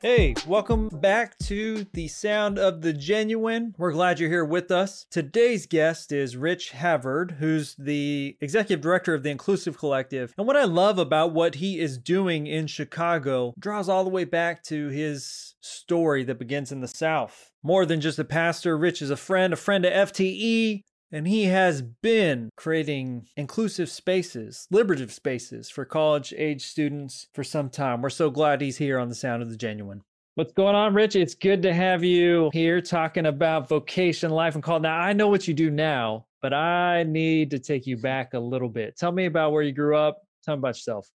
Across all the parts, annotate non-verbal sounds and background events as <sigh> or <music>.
Hey, welcome back to the Sound of the Genuine. We're glad you're here with us. Today's guest is Rich Havard, who's the executive director of the Inclusive Collective. And what I love about what he is doing in Chicago draws all the way back to his story that begins in the South. More than just a pastor, Rich is a friend, a friend of FTE, and he has been creating inclusive spaces, liberative spaces for college age students for some time. We're so glad he's here on the Sound of the Genuine. What's going on, Rich? It's good to have you here talking about vocation, life, and call. Now, I know what you do now, but I need to take you back a little bit. Tell me about where you grew up. Tell me about yourself.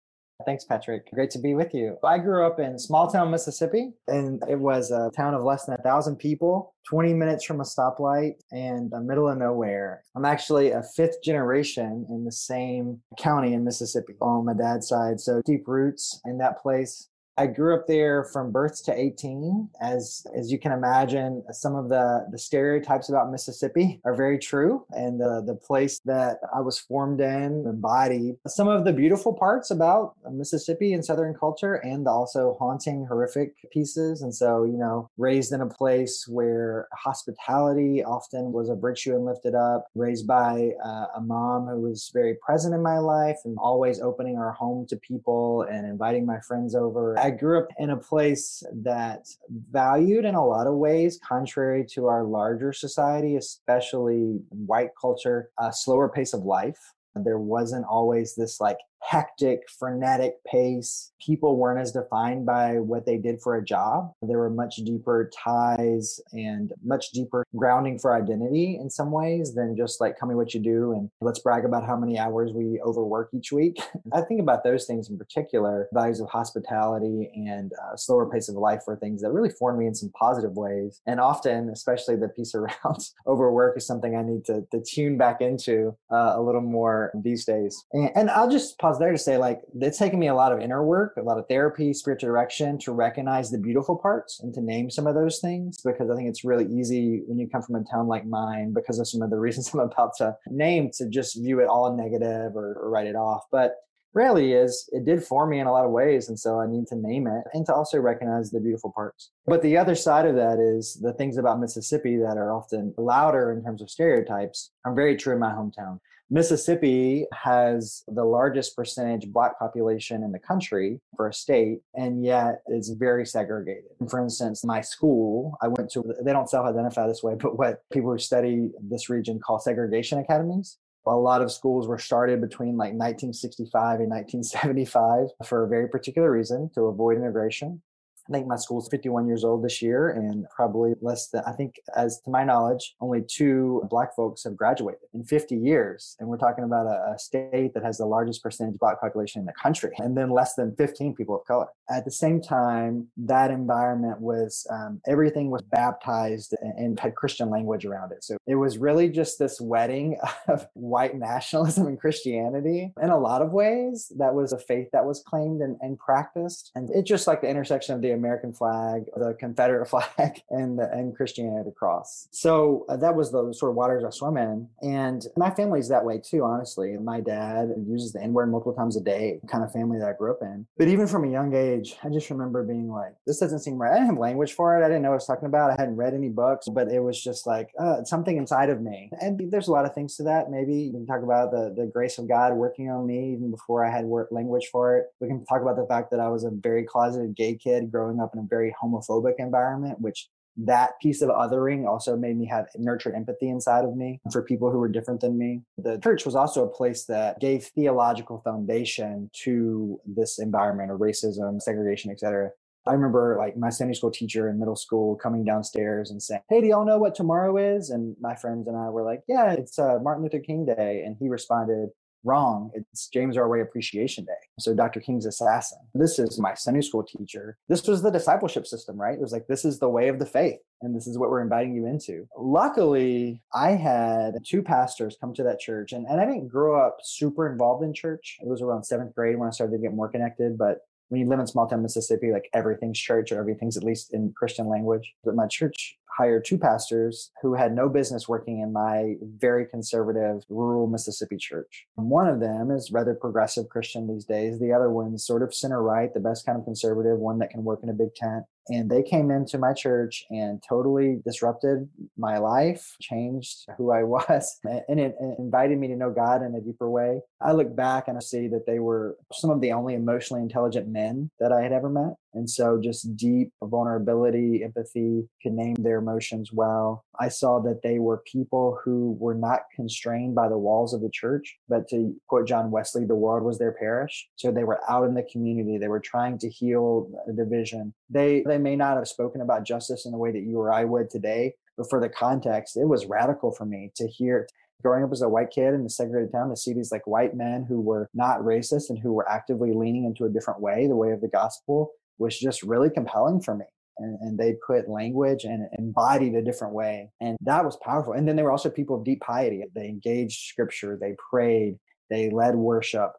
Thanks, Patrick. Great to be with you. I grew up in small town Mississippi, and it was a town of less than a thousand people, 20 minutes from a stoplight, and the middle of nowhere. I'm actually a fifth generation in the same county in Mississippi on my dad's side. So deep roots in that place. I grew up there from birth to 18. As as you can imagine, some of the the stereotypes about Mississippi are very true, and the the place that I was formed in embodied some of the beautiful parts about Mississippi and Southern culture, and also haunting, horrific pieces. And so, you know, raised in a place where hospitality often was a virtue and lifted up. Raised by uh, a mom who was very present in my life and always opening our home to people and inviting my friends over I grew up in a place that valued in a lot of ways, contrary to our larger society, especially white culture, a slower pace of life. There wasn't always this like hectic, frenetic pace. People weren't as defined by what they did for a job. There were much deeper ties and much deeper grounding for identity in some ways than just like, tell me what you do and let's brag about how many hours we overwork each week. <laughs> I think about those things in particular values of hospitality and uh, slower pace of life were things that really formed me in some positive ways. And often, especially the piece <laughs> around overwork, is something I need to, to tune back into uh, a little more these days. And, and I'll just pause there to say like it's taken me a lot of inner work, a lot of therapy, spiritual direction to recognize the beautiful parts and to name some of those things because I think it's really easy when you come from a town like mine because of some of the <laughs> reasons I'm about to name to just view it all negative or, or write it off. But really is it did form me in a lot of ways and so i need to name it and to also recognize the beautiful parts but the other side of that is the things about mississippi that are often louder in terms of stereotypes are very true in my hometown Mississippi has the largest percentage black population in the country for a state, and yet it's very segregated. For instance, my school, I went to, they don't self identify this way, <laughs> but what people who study this region call segregation academies. A lot of schools were started between like 1965 and 1975 for a very particular reason to avoid immigration. I think my school's 51 years old this year, and probably less than, I think, as to my knowledge, only two black folks have graduated in 50 years. And we're talking about a, a state that has the largest percentage black population in the country, and then less than 15 people of color. At the same time, that environment was um, everything was baptized and, and had Christian language around it. So it was really just this wedding <laughs> of white nationalism and Christianity in a lot of ways. That was a faith that was claimed and, and practiced. And it's just like the intersection of the American flag, the Confederate <laughs> flag, and the, and Christianity cross. So uh, that was the sort of waters I swim in, and my family's that way too. Honestly, my dad uses the N word multiple times a day, kind of family that I grew up in. But even from a young age, I just remember being like, "This doesn't seem right." I didn't have language for it. I didn't know what I was talking about. I hadn't read any books, but it was just like uh, something inside of me. And there's a lot of things to that. Maybe we can talk about the the grace of God working on me even before I had language for it. We can talk about the fact that I was a very closeted gay kid growing up in a very homophobic environment, which that piece of othering also made me have nurtured empathy inside of me for people who were different than me. The church was also a place that gave theological foundation to this environment of racism, segregation, etc. I remember like my Sunday school teacher in middle school coming downstairs and saying, Hey, do y'all know what tomorrow is? And my friends and I were like, Yeah, it's uh, Martin Luther King Day. And he responded, wrong. It's James Earl Ray Appreciation Day. So Dr. King's assassin. This is my Sunday school teacher. This was the discipleship system, right? It was like, this is the way of the faith. And this is what we're inviting you into. Luckily, I had two pastors come to that church, and, and I didn't grow up super involved in church. It was around seventh grade when I started to get more connected. But when you live in small town Mississippi, like everything's church or everything's at least in Christian language. But my church hired two pastors who had no business working in my very conservative rural Mississippi church. One of them is rather progressive Christian these days. The other one's sort of center right, the best kind of conservative, one that can work in a big tent. and they came into my church and totally disrupted my life, changed who I <laughs> was, and it invited me to know God in a deeper way. I look back and I see that they were some of the only emotionally intelligent men that I had ever met. And so, just deep vulnerability, empathy, could name their emotions well. I saw that they were people who were not constrained by the walls of the church, but to quote John Wesley, the world was their parish. So, they were out in the community. They were trying to heal a division. They, they may not have spoken about justice in the way that you or I would today, but for the context, it was radical for me to hear growing up as a white kid in a segregated town to see these like white men who were not racist and who were actively leaning into a different way, the way of the gospel, was just really compelling for me. And, and, they put language and embodied a different way. And that was powerful. And then they were also people of deep piety. They engaged scripture, they prayed, they led worship.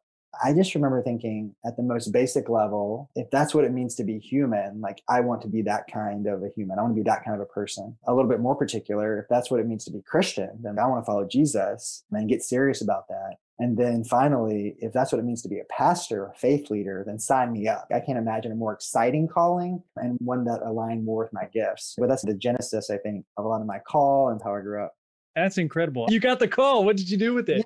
I just remember thinking at the most basic level, if that's what it means to be human, like I want to be that kind of a human. I want to be that kind of a person. A little bit more particular, if that's what it means to be Christian, then I want to follow Jesus and get serious about that. And then finally, if that's what it means to be a pastor, a faith leader, then sign me up. I can't imagine a more exciting calling and one that aligned more with my gifts. But that's the genesis, I think, of a lot of my call and how I grew up. That's incredible. You got the call. What did you do with it? Yeah.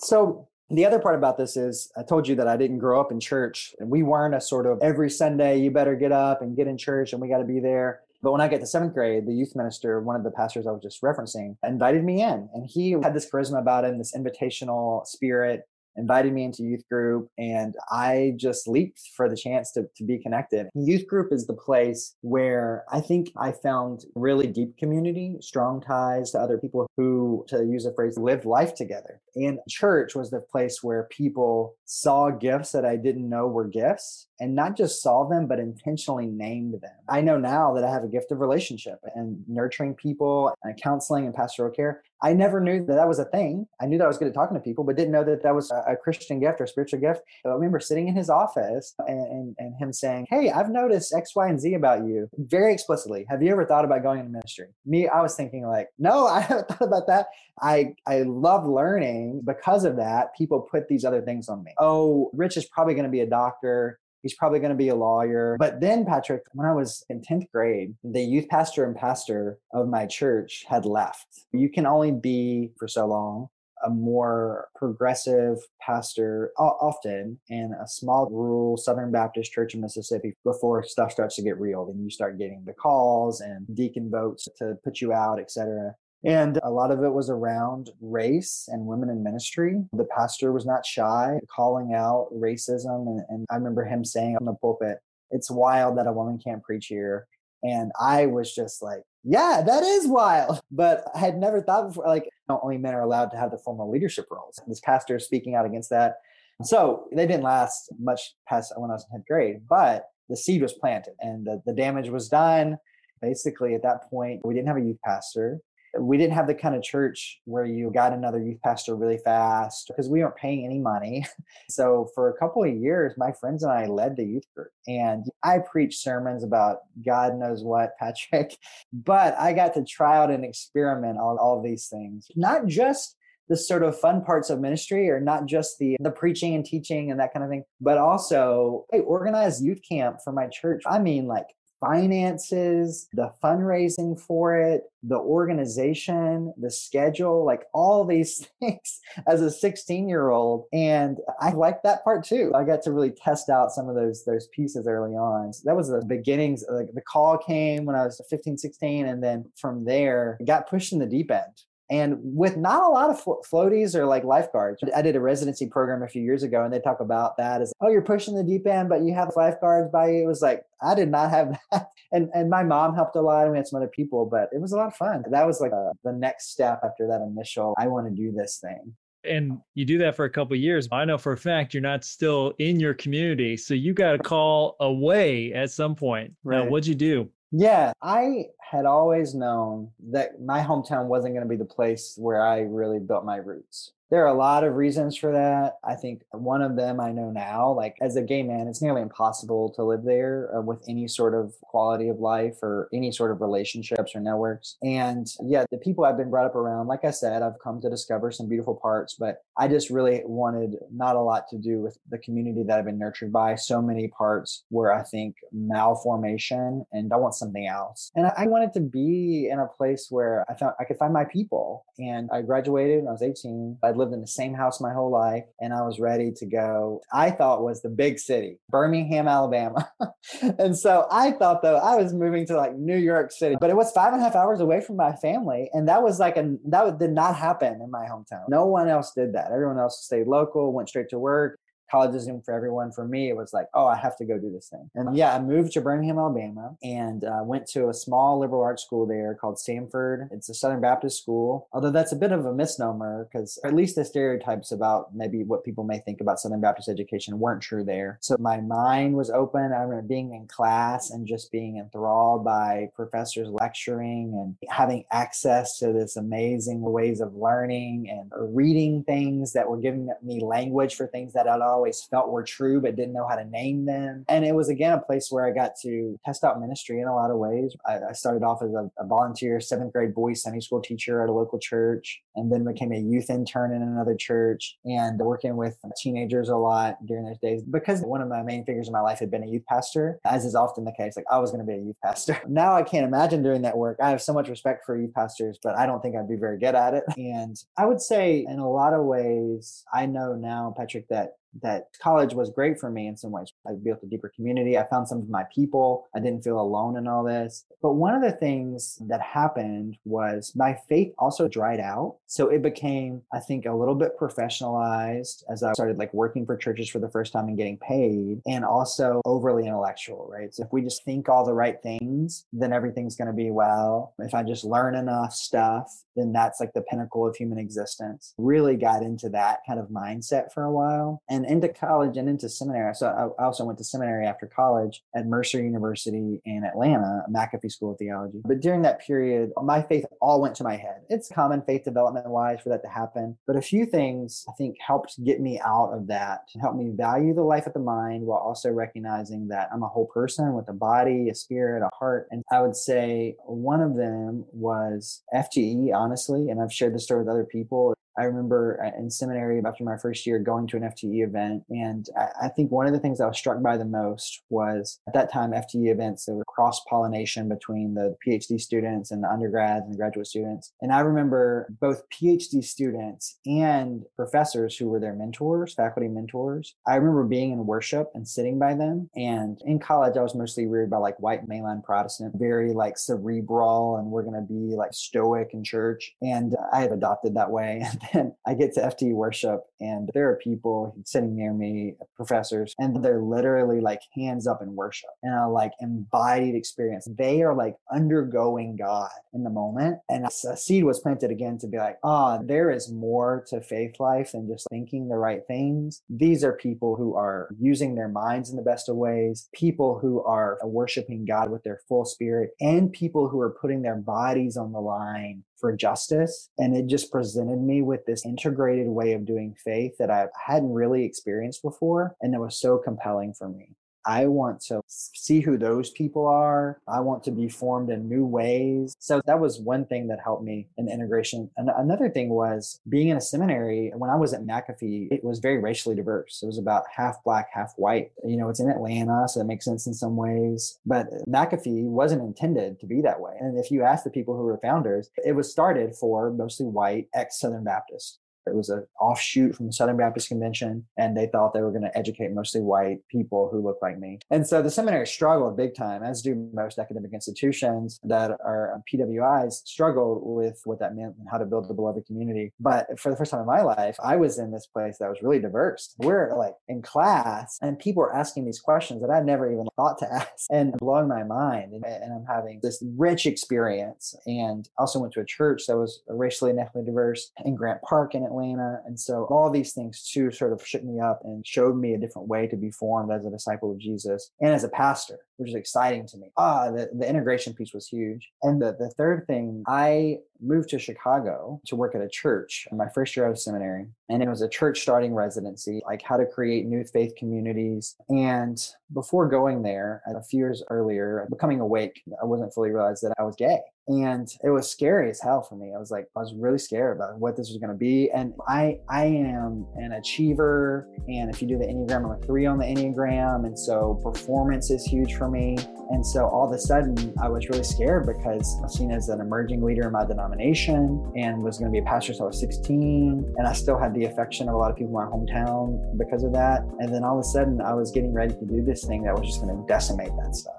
So the other part about this is I told you that I didn't grow up in church and we weren't a sort of every Sunday, you better get up and get in church and we got to be there. But when I get to seventh grade, the youth minister, one of the pastors I was just referencing, invited me in. And he had this charisma about him, this invitational spirit invited me into youth group and I just leaped for the chance to, to be connected. Youth group is the place where I think I found really deep community, strong ties to other people who, to use a phrase, lived life together. And church was the place where people saw gifts that I didn't know were gifts and not just saw them, but intentionally named them. I know now that I have a gift of relationship and nurturing people and counseling and pastoral care. I never knew that that was a thing. I knew that I was good at talking to people, but didn't know that that was a, Christian gift or a spiritual gift. I remember sitting in his office and, and, and, him saying, Hey, I've noticed X, Y, and Z about you very explicitly. Have you ever thought about going into ministry? Me, I was thinking like, no, <laughs> I haven't thought about that. I, I love learning because of that. People put these other things on me. Oh, Rich is probably going to be a doctor he's probably going to be a lawyer. But then, Patrick, when I was in 10th grade, the youth pastor and pastor of my church had left. You can only be for so long a more progressive pastor often in a small rural Southern Baptist church in Mississippi before stuff starts to get real. Then you start getting the calls and deacon votes to put you out, etc. And a lot of it was around race and women in ministry. The pastor was not shy calling out racism. And, and, I remember him saying on the pulpit, it's wild that a woman can't preach here. And I was just like, yeah, that is wild. <laughs> But I had never thought before, like, not only men are allowed to have the formal leadership roles. This pastor is speaking out against that. So they didn't last much past when I was in 10th grade, but the seed was planted and the, the damage was done. Basically, at that point, we didn't have a youth pastor we didn't have the kind of church where you got another youth pastor really fast because we weren't paying any money. <laughs> So for a couple of years, my friends and I led the youth group and I preached sermons about God knows what, Patrick, <laughs> but I got to try out and experiment on all these things, not just the sort of fun parts of ministry or not just the the preaching and teaching and that kind of thing but also I organized youth camp for my church i mean like finances, the fundraising for it, the organization, the schedule, like all these <laughs> things as a 16 year old. And I liked that part too. I got to really test out some of those, those pieces early on. So that was the beginnings. Like the call came when I was 15, 16. And then from there, it got pushed in the deep end and with not a lot of flo- floaties or like lifeguards. I did a residency program a few years ago and they talk about that as, oh, you're pushing the deep end, but you have lifeguards by you. It was like, I did not have <laughs> that. And, and my mom helped a lot and we had some other people, but it was a lot of fun. That was like a, the next step after that initial, I want to do this thing and you do that for a couple years i know for a fact you're not still in your community so you got to call away at some point right. now what'd you do yeah, I had always known that my hometown wasn't going to be the place where I really built my roots. There are a lot of reasons for that. I think one of them I know now, like as a gay man, it's nearly impossible to live there uh, with any sort of quality of life or any sort of relationships or networks. And yeah, the people I've been brought up around, like I said, I've come to discover some beautiful parts, but I just really wanted not a lot to do with the community that I've been nurtured by. So many parts where I think malformation and I want something else. And I wanted to be in a place where I found I could find my people. And I graduated I was 18. I'd lived in the same house my whole life and I was ready to go. I thought was the big city, Birmingham, Alabama. <laughs> and so I thought though I was moving to like New York City, but it was five and a half hours away from my family. And that was like a, that did not happen in my hometown. No one else did that. Everyone else stayed local, went straight to work college isn't for everyone. For me, it was like, oh, I have to go do this thing. And yeah, I moved to Birmingham, Alabama, and uh, went to a small liberal arts school there called Samford. It's a Southern Baptist school, although that's a bit of a misnomer because at least the stereotypes about maybe what people may think about Southern Baptist education weren't true there. So my mind was open. I remember being in class and just being enthralled by professors lecturing and having access to this amazing ways of learning and reading things that were giving me language for things that I'd always felt were true, but didn't know how to name them. And it was again a place where I got to test out ministry in a lot of ways. I, I started off as a, a volunteer seventh grade boys Sunday school teacher at a local church, and then became a youth intern in another church, and working with teenagers a lot during those days. Because one of my main figures in my life had been a youth pastor, as is often the case, like I was going to be a youth pastor. <laughs> Now I can't imagine doing that work. I have so much respect for youth pastors, but I don't think I'd be very good at it. And I would say, in a lot of ways, I know now, Patrick, that that college was great for me in some ways. I built a deeper community. I found some of my people. I didn't feel alone in all this. But one of the things that happened was my faith also dried out. So it became, I think, a little bit professionalized as I started like working for churches for the first time and getting paid and also overly intellectual, right? So if we just think all the right things, then everything's going to be well. If I just learn enough stuff, then that's like the pinnacle of human existence. Really got into that kind of mindset for a while. And into college and into seminary. So I also went to seminary after college at Mercer University in Atlanta, McAfee School of Theology. But during that period, my faith all went to my head. It's common faith development wise for that to happen. But a few things I think helped get me out of that and help me value the life of the mind while also recognizing that I'm a whole person with a body, a spirit, a heart. And I would say one of them was FTE, honestly. And I've shared this story with other people. I remember uh, in seminary after my first year going to an FTE event. And I think one of the things I was struck by the most was at that time, FTE events, there were cross pollination between the PhD students and the undergrads and graduate students. And I remember both PhD students and professors who were their mentors, faculty mentors. I remember being in worship and sitting by them. And in college, I was mostly reared by like white mainline Protestant, very like cerebral, and we're going to be like stoic in church. And I have adopted that way. <laughs> then I get to FTE worship and there are people sitting near me, professors, and they're literally like hands up in worship and a like embodied experience. They are like undergoing God in the moment. And a seed was planted again to be like, ah, oh, there is more to faith life than just thinking the right things. These are people who are using their minds in the best of ways, people who are worshiping God with their full spirit, and people who are putting their bodies on the line for justice. And it just presented me with this integrated way of doing faith that I hadn't really experienced before. And that was so compelling for me. I want to see who those people are. I want to be formed in new ways. So that was one thing that helped me in integration. And another thing was being in a seminary. When I was at McAfee, it was very racially diverse. It was about half black, half white. You know, it's in Atlanta, so it makes sense in some ways. But McAfee wasn't intended to be that way. And if you ask the people who were founders, it was started for mostly white ex Southern Baptists. It was an offshoot from the Southern Baptist Convention, and they thought they were going to educate mostly white people who look like me. And so the seminary struggled big time, as do most academic institutions that are um, PWIs struggled with what that meant and how to build the beloved community. But for the first time in my life, I was in this place that was really diverse. We're like in class, and people are asking these questions that I'd never even thought to <laughs> ask and blowing my mind. And, and I'm having this rich experience. And also went to a church that was racially and ethnically diverse in Grant Park in Atlanta Atlanta. And so all these things too sort of shook me up and showed me a different way to be formed as a disciple of Jesus and as a pastor. Which is exciting to me. Ah, the, the integration piece was huge. And the, the third thing, I moved to Chicago to work at a church my first year out of seminary. And it was a church starting residency, like how to create new faith communities. And before going there, a few years earlier, becoming awake, I wasn't fully realized that I was gay and it was scary as hell for me i was like i was really scared about what this was going to be and i i am an achiever and if you do the enneagram i'm a three on the enneagram and so performance is huge for me. And so all of a sudden i was really scared because i was seen as an emerging leader in my denomination and was going to be a pastor since i was 16 and i still had the affection of a lot of people in my hometown because of that. And then all of a sudden i was getting ready to do this thing that was just going to decimate that stuff.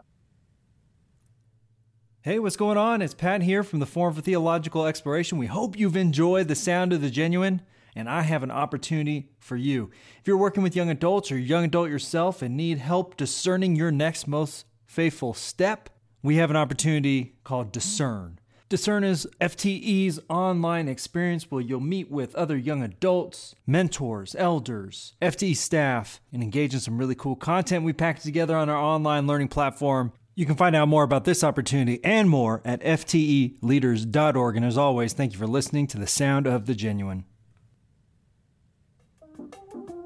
Hey, what's going on? It's Pat here from the Forum for Theological Exploration. We hope you've enjoyed the sound of the genuine, and I have an opportunity for you. If you're working with young adults or young adult yourself and need help discerning your next most faithful step, we have an opportunity called Discern. Discern is FTE's online experience where you'll meet with other young adults, mentors, elders, FTE staff, and engage in some really cool content we packed together on our online learning platform you can find out more about this opportunity and more at fteleaders.org. And as always, thank you for listening to the sound of the genuine.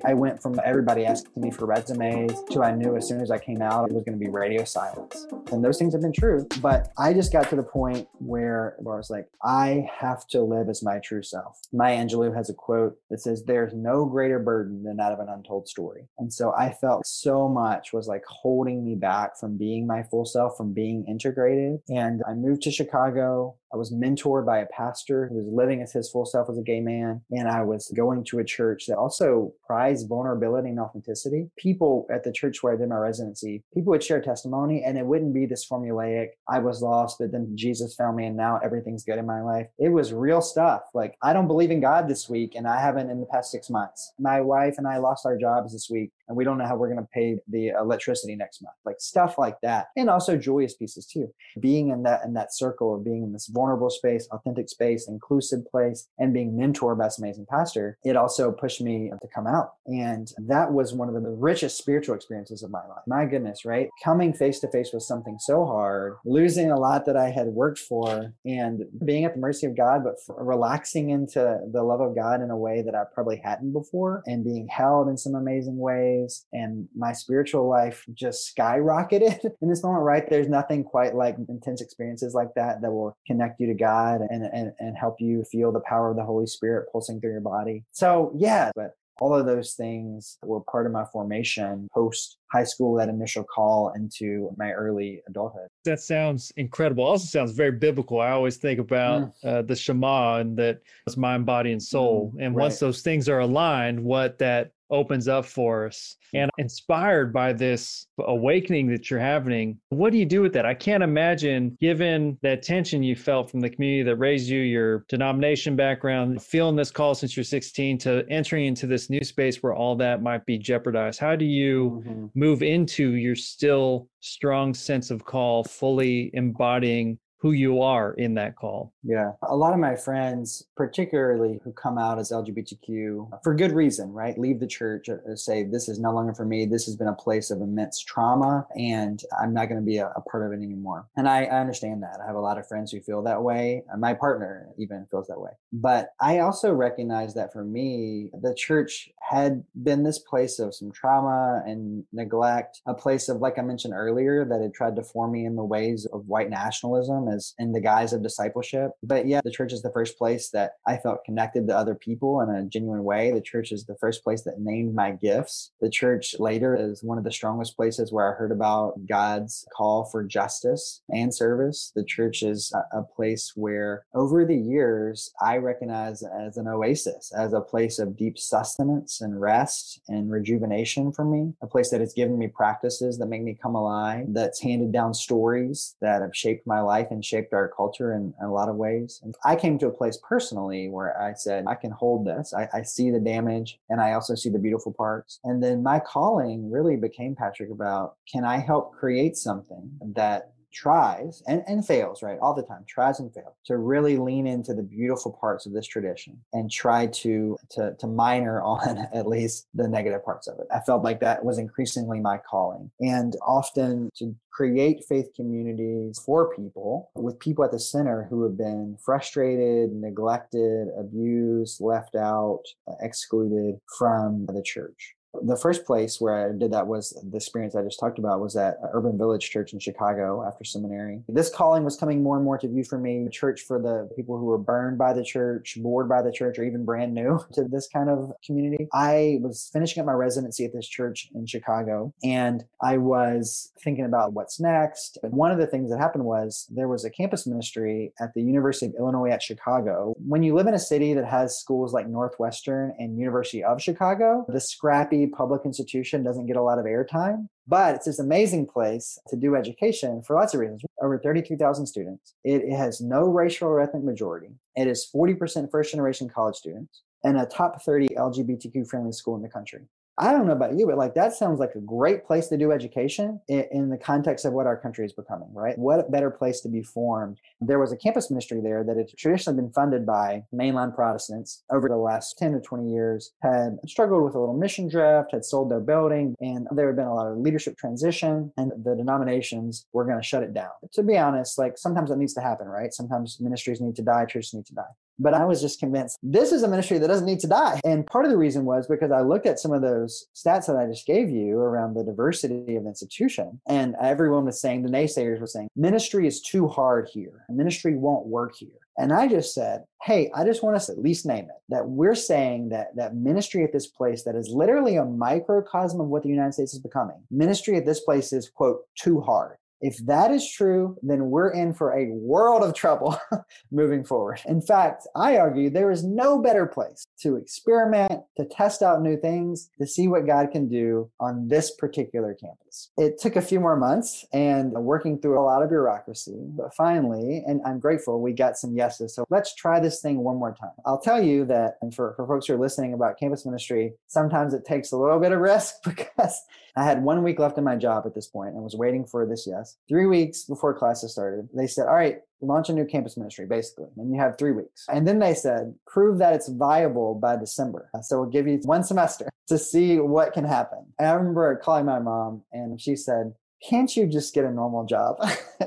I went from everybody asking me for resumes to I knew as soon as I came out it was going to be radio silence. And those things have been true. But I just got to the point where, where I was like, I have to live as my true self. Maya Angelou has a quote that says, There's no greater burden than that of an untold story. And so I felt so much was like holding me back from being my full self, from being integrated. And I moved to Chicago. I was mentored by a pastor who was living as his full self as a gay man. And I was going to a church that also prized vulnerability and authenticity. People at the church where I did my residency, people would share testimony and it wouldn't be this formulaic, I was lost, but then Jesus found me and now everything's good in my life. It was real stuff. Like, I don't believe in God this week and I haven't in the past six months. My wife and I lost our jobs this week and we don't know how we're going to pay the electricity next month like stuff like that. And also joyous pieces too being in that in that circle of being in this vulnerable space authentic space inclusive place and being mentored by this amazing pastor it also pushed me to come out. And that was one of the richest spiritual experiences of my life. My goodness right? Coming face to face with something so hard losing a lot that i had worked for and being at the mercy of god but relaxing into the love of god in a way that i probably hadn't before and being held in some amazing ways ways and my spiritual life just skyrocketed <laughs> in this moment right there's nothing quite like intense experiences like that that will connect you to god and, and, and help you feel the power of the holy spirit pulsing through your body so yeah but all of those things were part of my formation post high school, that initial call into my early adulthood. That sounds incredible. Also sounds very biblical. I always think about mm. uh, the Shema and that it's mind, body, and soul. Mm, and right. once those things are aligned, what that opens up for us. And inspired by this awakening that you're having, what do you do with that? I can't imagine, given that tension you felt from the community that raised you, your denomination background, feeling this call since you're 16 to entering into this new space where all that might be jeopardized. How do you mm-hmm. move into your still strong sense of call, fully embodying who you are in that call. Yeah. A lot of my friends, particularly who come out as LGBTQ for good reason, right? Leave the church, uh, say, this is no longer for me. This has been a place of immense trauma and I'm not going to be a, a, part of it anymore. And I, I understand that. I have a lot of friends who feel that way. My partner even feels that way. But I also recognize that for me, the church had been this place of some trauma and neglect, a place of, like I mentioned earlier, that had tried to form me in the ways of white nationalism in the guise of discipleship. But yeah, the church is the first place that I felt connected to other people in a genuine way. The church is the first place that named my gifts. The church later is one of the strongest places where I heard about God's call for justice and service. The church is a, a place where over the years I recognize as an oasis, as a place of deep sustenance and rest and rejuvenation for me, a place that has given me practices that make me come alive, that's handed down stories that have shaped my life and shaped our culture in, in, a lot of ways. And I came to a place personally where I said, I can hold this. I, I see the damage and I also see the beautiful parts. And then my calling really became, Patrick, about can I help create something that tries and, and fails, right? All the time, tries and fails to really lean into the beautiful parts of this tradition and try to, to, to minor <laughs> on at least the negative parts of it. I felt like that was increasingly my calling and often to create faith communities for people with people at the center who have been frustrated, neglected, abused, left out, excluded from the church the first place where I did that was the experience I just talked about was at Urban Village Church in Chicago after seminary. This calling was coming more and more to view for me, church for the people who were burned by the church, bored by the church, or even brand new <laughs> to this kind of community. I was finishing up my residency at this church in Chicago and I was thinking about what's next. And one of the things that happened was there was a campus ministry at the University of Illinois at Chicago. When you live in a city that has schools like Northwestern and University of Chicago, the scrappy public institution doesn't get a lot of airtime, but it's this amazing place to do education for lots of reasons. Over 33,000 students. It, it has no racial or ethnic majority. It is 40% first generation college students and a top 30 LGBTQ friendly school in the country. I don't know about you, but like that sounds like a great place to do education in, in, the context of what our country is becoming, right? What better place to be formed? There was a campus ministry there that had traditionally been funded by mainline Protestants over the last 10 to 20 years, had struggled with a little mission drift, had sold their building, and there had been a lot of leadership transition, and the denominations were going to shut it down. To be honest, like sometimes that needs to happen, right? Sometimes ministries need to die, churches need to die. But I was just convinced this is a ministry that doesn't need to die. And part of the reason was because I looked at some of those stats that I just gave you around the diversity of institution. And everyone was saying, the naysayers were saying, ministry is too hard here. Ministry won't work here. And I just said, hey, I just want us at least name it that we're saying that that ministry at this place that is literally a microcosm of what the United States is becoming. Ministry at this place is quote too hard. If that is true, then we're in for a world of trouble <laughs> moving forward. In fact, I argue there is no better place to experiment, to test out new things, to see what God can do on this particular campus. It took a few more months and working through a lot of bureaucracy, but finally, and I'm grateful, we got some yeses. So let's try this thing one more time. I'll tell you that, and for, for folks who are listening about campus ministry, sometimes it takes a little bit of risk <laughs> because I had one week left in my job at this point and was waiting for this yes. Three weeks before classes started, they said, All right, launch a new campus ministry, basically. And you have three weeks. And then they said, prove that it's viable by December. So we'll give you one semester <laughs> to see what can happen. And I remember calling my mom and she said, can't you just get a normal job? <laughs>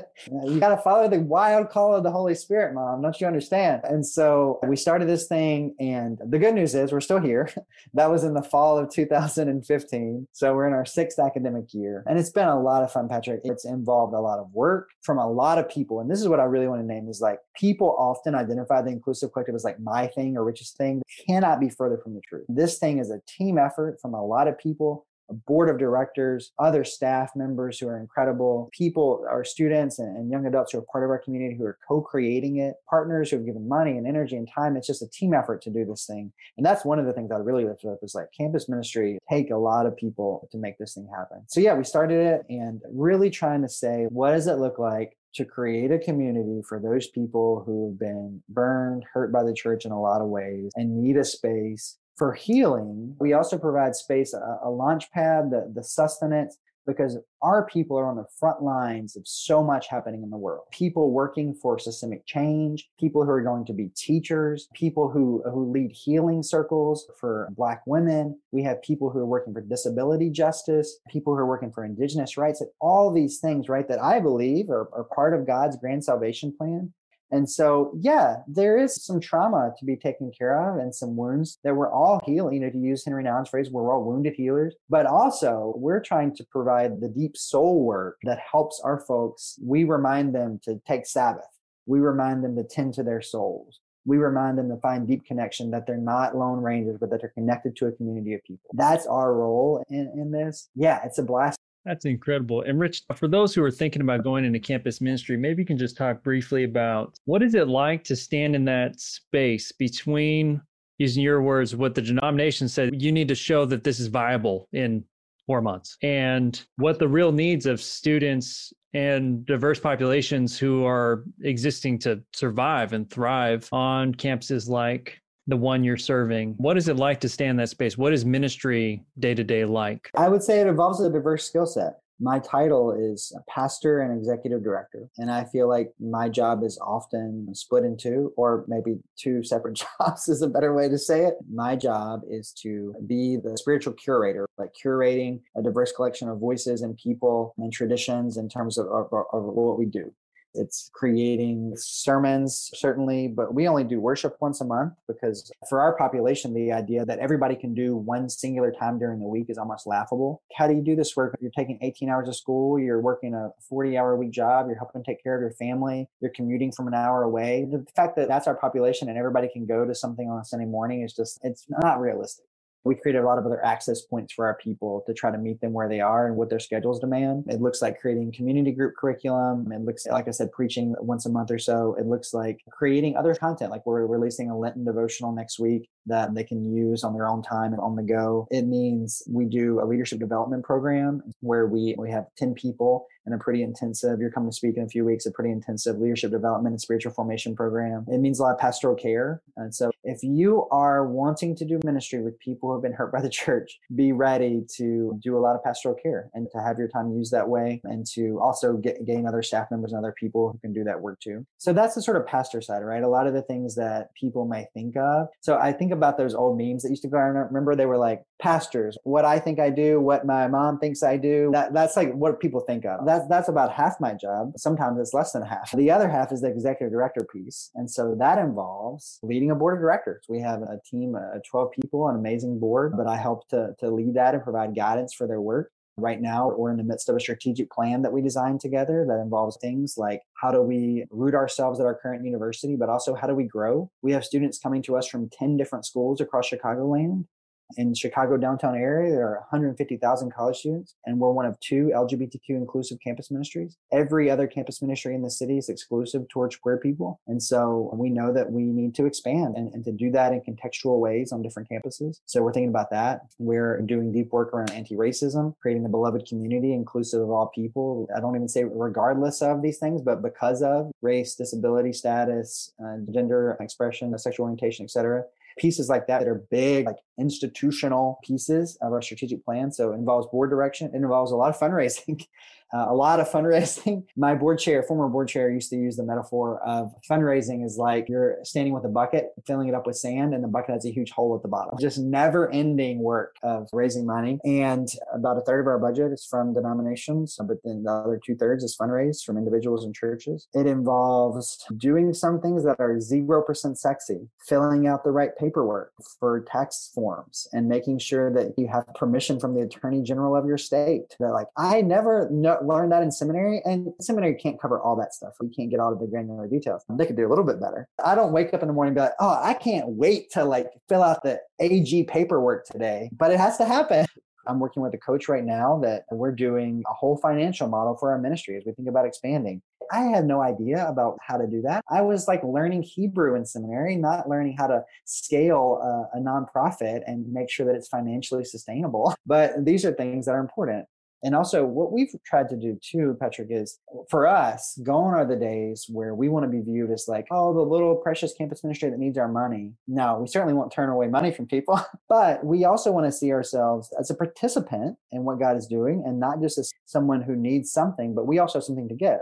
you got to follow the wild call of the Holy Spirit, mom. Don't you understand? And so we started this thing. And the good news is we're still here. <laughs> that was in the fall of 2015. So we're in our sixth academic year. And it's been a lot of fun, Patrick. It's involved a lot of work from a lot of people. And this is what I really want to name is like people often identify the inclusive collective as like my thing or Rich's thing. Cannot be further from the truth. This thing is a team effort from a lot of people a board of directors, other staff members who are incredible, people, our students and, young adults who are part of our community who are co-creating it, partners who have given money and energy and time. It's just a team effort to do this thing. And that's one of the things I really lift up is like campus ministry take a lot of people to make this thing happen. So yeah, we started it and really trying to say, what does it look like to create a community for those people who have been burned, hurt by the church in a lot of ways and need a space for healing, we also provide space, a, a launch pad, the, the sustenance, because our people are on the front lines of so much happening in the world. People working for systemic change, people who are going to be teachers, people who, who lead healing circles for black women. We have people who are working for disability justice, people who are working for indigenous rights, and all these things, right, that I believe are, are part of God's grand salvation plan. And so, yeah, there is some trauma to be taken care of and some wounds that we're all healing. You use Henri Nouwen's phrase, we're all wounded healers. But also, we're trying to provide the deep soul work that helps our folks. We remind them to take Sabbath. We remind them to tend to their souls. We remind them to find deep connection, that they're not lone rangers, but that they're connected to a community of people. That's our role in, in this. Yeah, it's a blast that's incredible. And Rich, for those who are thinking about going into campus ministry, maybe you can just talk briefly about what is it like to stand in that space between using your words, what the denomination said, you need to show that this is viable in four months, and what the real needs of students and diverse populations who are existing to survive and thrive on campuses like the one you're serving. What is it like to stay in that space? What is ministry day to day like? I would say it involves a diverse skill set. My title is pastor and executive director. And I feel like my job is often split in two, or maybe two separate <laughs> jobs is a better way to say it. My job is to be the spiritual curator, like curating a diverse collection of voices and people and traditions in terms of, of, of what we do. It's creating sermons, certainly, but we only do worship once a month because for our population, the idea that everybody can do one singular time during the week is almost laughable. How do you do this work? You're taking 18 hours of school, you're working a 40 hour a week job, you're helping take care of your family, you're commuting from an hour away. The fact that that's our population and everybody can go to something on a Sunday morning is just, it's not realistic we created a lot of other access points for our people to try to meet them where they are and what their schedules demand. It looks like creating community group curriculum. It looks like I said, preaching once a month or so. It looks like creating other content, like we're releasing a Lenten devotional next week that they can use on their own time and on the go. It means we do a leadership development program where we, we have 10 people and a pretty intensive, you're coming to speak in a few weeks, a pretty intensive leadership development and spiritual formation program. It means a lot of pastoral care. And so if you are wanting to do ministry with people who have been hurt by the <laughs> church, be ready to do a lot of pastoral care and to have your time used that way and to also get, gain other staff members and other people who can do that work too. So that's the sort of pastor side, right? A lot of the things that people may think of. So I think about those old memes that used to go around. Remember, they were like pastors, what I think I do, what my mom thinks I do. That, that's like what people think of. That's that's about half my job. Sometimes it's less than half. The other half is the executive director piece, and so that involves leading a board of directors. We have a team uh, of 12 people, an amazing board, but I help to to lead that and provide guidance for their work. Right now, we're in the midst of a strategic plan that we designed together that involves things like how do we root ourselves at our current university, but also how do we grow? We have students coming to us from 10 different schools across Chicagoland in Chicago downtown area, there are 150,000 college students, and we're one of two LGBTQ inclusive campus ministries. Every other campus ministry in the city is exclusive towards queer people. And so we know that we need to expand and, and to do that in contextual ways on different campuses. So we're thinking about that. We're doing deep work around anti-racism, creating a beloved community inclusive of all people. I don't even say regardless of these things, but because of race, disability status, uh, gender expression, sexual orientation, etc pieces like that that are big, like institutional pieces of our strategic plan. So it involves board direction. It involves a lot of fundraising. <laughs> uh, a lot of fundraising. <laughs> My board chair, former board chair, used to use the metaphor of fundraising is like you're standing with a bucket, filling it up with sand, and the bucket has a huge hole at the bottom. Just never ending work of raising money. And about a third of our budget is from denominations, but then the other two thirds is fundraised from individuals and churches. It involves doing some things that are 0% sexy, filling out the right paperwork for tax forms, and making sure that you have permission from the attorney general of your state. That, like, I never know learned that in seminary, and seminary can't cover all that stuff. We can't get all of the granular details. They could do a little bit better. I don't wake up in the morning and be like, oh, I can't wait to like fill out the AG paperwork today, but it has to happen. I'm working with a coach right now that we're doing a whole financial model for our ministry as we think about expanding. I had no idea about how to do that. I was like learning Hebrew in seminary, not learning how to scale a, a nonprofit and make sure that it's financially sustainable. <laughs> But these are things that are important. And also, what we've tried to do too, Patrick, is for us, gone are the days where we want to be viewed as like, oh, the little precious campus ministry that needs our money. No, we certainly won't turn away money from people, <laughs> but we also want to see ourselves as a participant in what God is doing and not just as someone who needs something, but we also have something to give.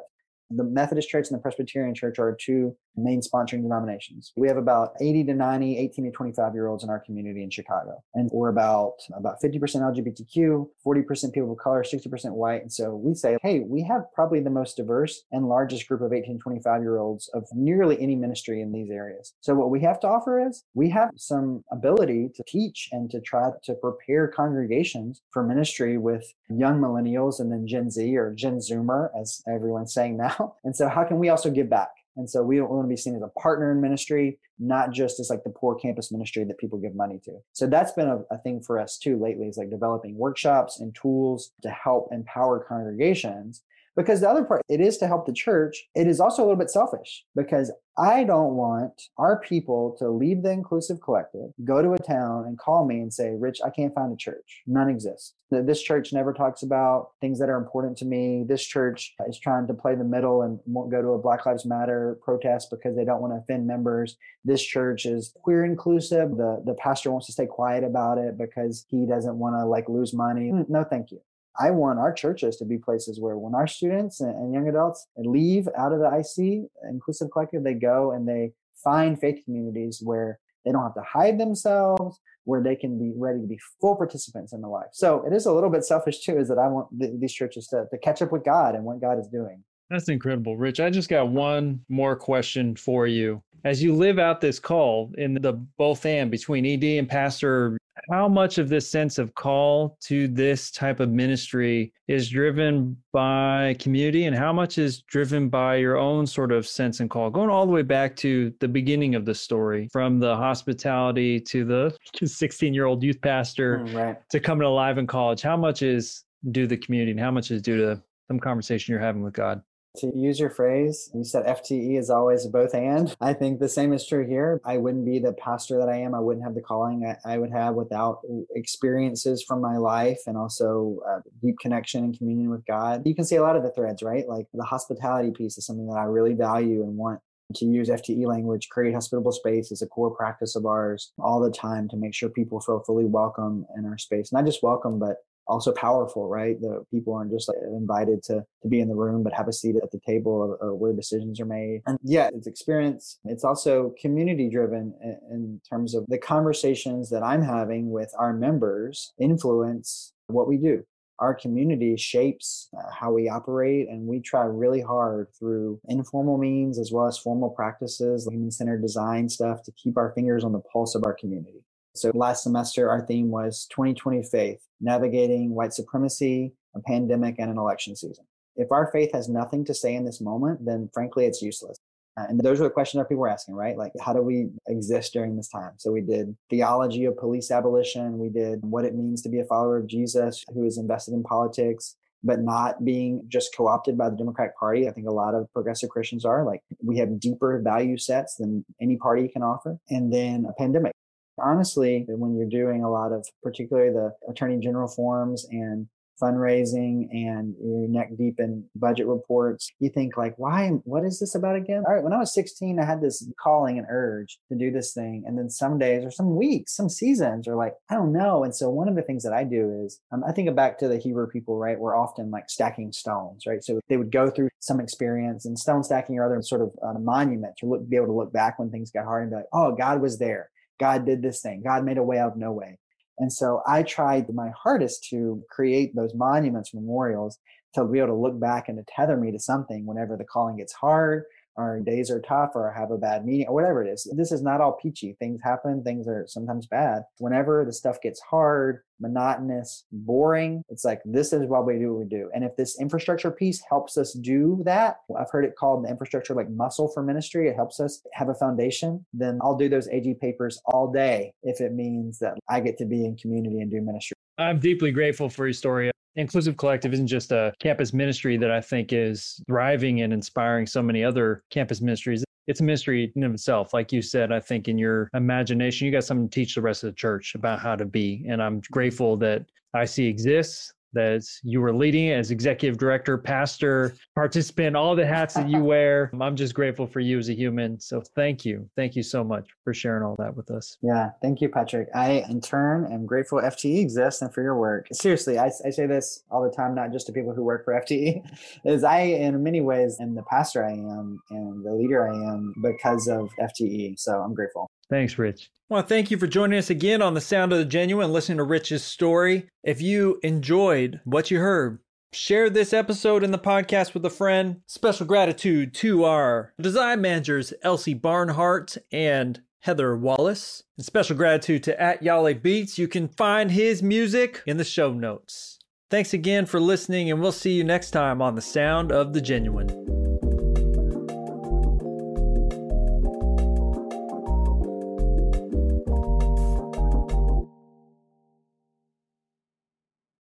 The Methodist Church and the Presbyterian Church are two main sponsoring denominations. We have about 80 to 90, 18 to 25 year olds in our community in Chicago. And we're about about 50% LGBTQ, 40% people of color, 60% white. And so we say, hey, we have probably the most diverse and largest group of 18 25 year olds of nearly any ministry in these areas. So what we have to offer is we have some ability to teach and to try to prepare congregations for ministry with young millennials and then Gen Z or Gen Zoomer, as everyone's saying now. <laughs> And so how can we also give back? And so we, want to be seen as a partner in ministry, not just as like the poor campus ministry that people give money to. So that's been a, a thing for us too lately is like developing workshops and tools to help empower congregations because the other part, it is to help the church. It is also a little bit selfish because I don't want our people to leave the inclusive collective, go to a town and call me and say, Rich, I can't find a church. None exists. This church never talks about things that are important to me. This church is trying to play the middle and won't go to a Black Lives Matter protest because they don't want to offend members. This church is queer inclusive. The, the pastor wants to stay quiet about it because he doesn't want to like lose money. Mm, no, thank you. I want our churches to be places where when our students and, young adults leave out of the IC inclusive collective, they go and they find faith communities where they don't have to hide themselves, where they can be ready to be full participants in the life. So it is a little bit selfish too, is that I want th- these churches to, to catch up with God and what God is doing. That's incredible, Rich. I just got one more question for you. As you live out this call in the both and between ED and pastor, how much of this sense of call to this type of ministry is driven by community and how much is driven by your own sort of sense and call? Going all the way back to the beginning of the story, from the hospitality to the 16 year old youth pastor mm, right. to coming alive in college, how much is due to the community and how much is due to some conversation you're having with God? To use your phrase, you said FTE is always both and. I think the same is true here. I wouldn't be the pastor that I am. I wouldn't have the calling I, I would have without experiences from my life and also uh, deep connection and communion with God. You can see a lot of the threads, right? Like the hospitality piece is something that I really value and want to use FTE language, create hospitable space is a core practice of ours all the time to make sure people feel fully welcome in our space. Not just welcome, but also powerful, right? The people aren't just like invited to to be in the room, but have a seat at the table of, of where decisions are made. And yeah, it's experience. It's also community driven in, in terms of the conversations that I'm having with our members influence what we do. Our community shapes uh, how we operate, and we try really hard through informal means as well as formal practices, human centered design stuff to keep our fingers on the pulse of our community. So last semester, our theme was 2020 faith, navigating white supremacy, a pandemic, and an election season. If our faith has nothing to say in this moment, then frankly, it's useless. Uh, and those are the questions that people were asking, right? Like, how do we exist during this time? So we did theology of police abolition. We did what it means to be a follower of Jesus who is invested in politics, but not being just co-opted by the Democratic Party. I think a lot of progressive Christians are like, we have deeper value sets than any party can offer. And then a pandemic. Honestly, when you're doing a lot of, particularly the attorney general forms and fundraising and you're neck deep in budget reports, you think like, why, what is this about again? All right. When I was 16, I had this calling and urge to do this thing. And then some days or some weeks, some seasons are like, I don't know. And so one of the things that I do is um, I think back to the Hebrew people, right? We're often like stacking stones, right? So they would go through some experience and stone stacking or other sort of uh, monument to look, be able to look back when things got hard and be like, oh, God was there. God did this thing. God made a way out of no way. And so I tried my hardest to create those monuments, memorials to be able to look back and to tether me to something whenever the calling gets hard our days are tough or I have a bad meeting or whatever it is. This is not all peachy. Things happen. Things are sometimes bad. Whenever the stuff gets hard, monotonous, boring, it's like, this is why we do what we do. And if this infrastructure piece helps us do that, I've heard it called the infrastructure like muscle for ministry. It helps us have a foundation. Then I'll do those AG papers all day if it means that I get to be in community and do ministry. I'm deeply grateful for your story. Inclusive Collective isn't just a campus ministry that I think is thriving and inspiring so many other campus ministries. It's a ministry in itself. Like you said, I think in your imagination, you got something to teach the rest of the church about how to be. And I'm grateful that IC exists that you were leading as executive director, pastor, participant, all the hats that you wear. <laughs> I'm just grateful for you as a human. So thank you. Thank you so much for sharing all that with us. Yeah. Thank you, Patrick. I, in turn, am grateful FTE exists and for your work. Seriously, I, I say this all the time, not just to people who work for FTE, <laughs> is I, in many ways, am the pastor I am and the leader I am because of FTE. So I'm grateful. Thanks, Rich. I want to thank you for joining us again on the Sound of the Genuine, listening to Rich's story. If you enjoyed what you heard, share this episode in the podcast with a friend. Special gratitude to our design managers, Elsie Barnhart and Heather Wallace. And special gratitude to at Yale Beats. You can find his music in the show notes. Thanks again for listening, and we'll see you next time on the Sound of the Genuine.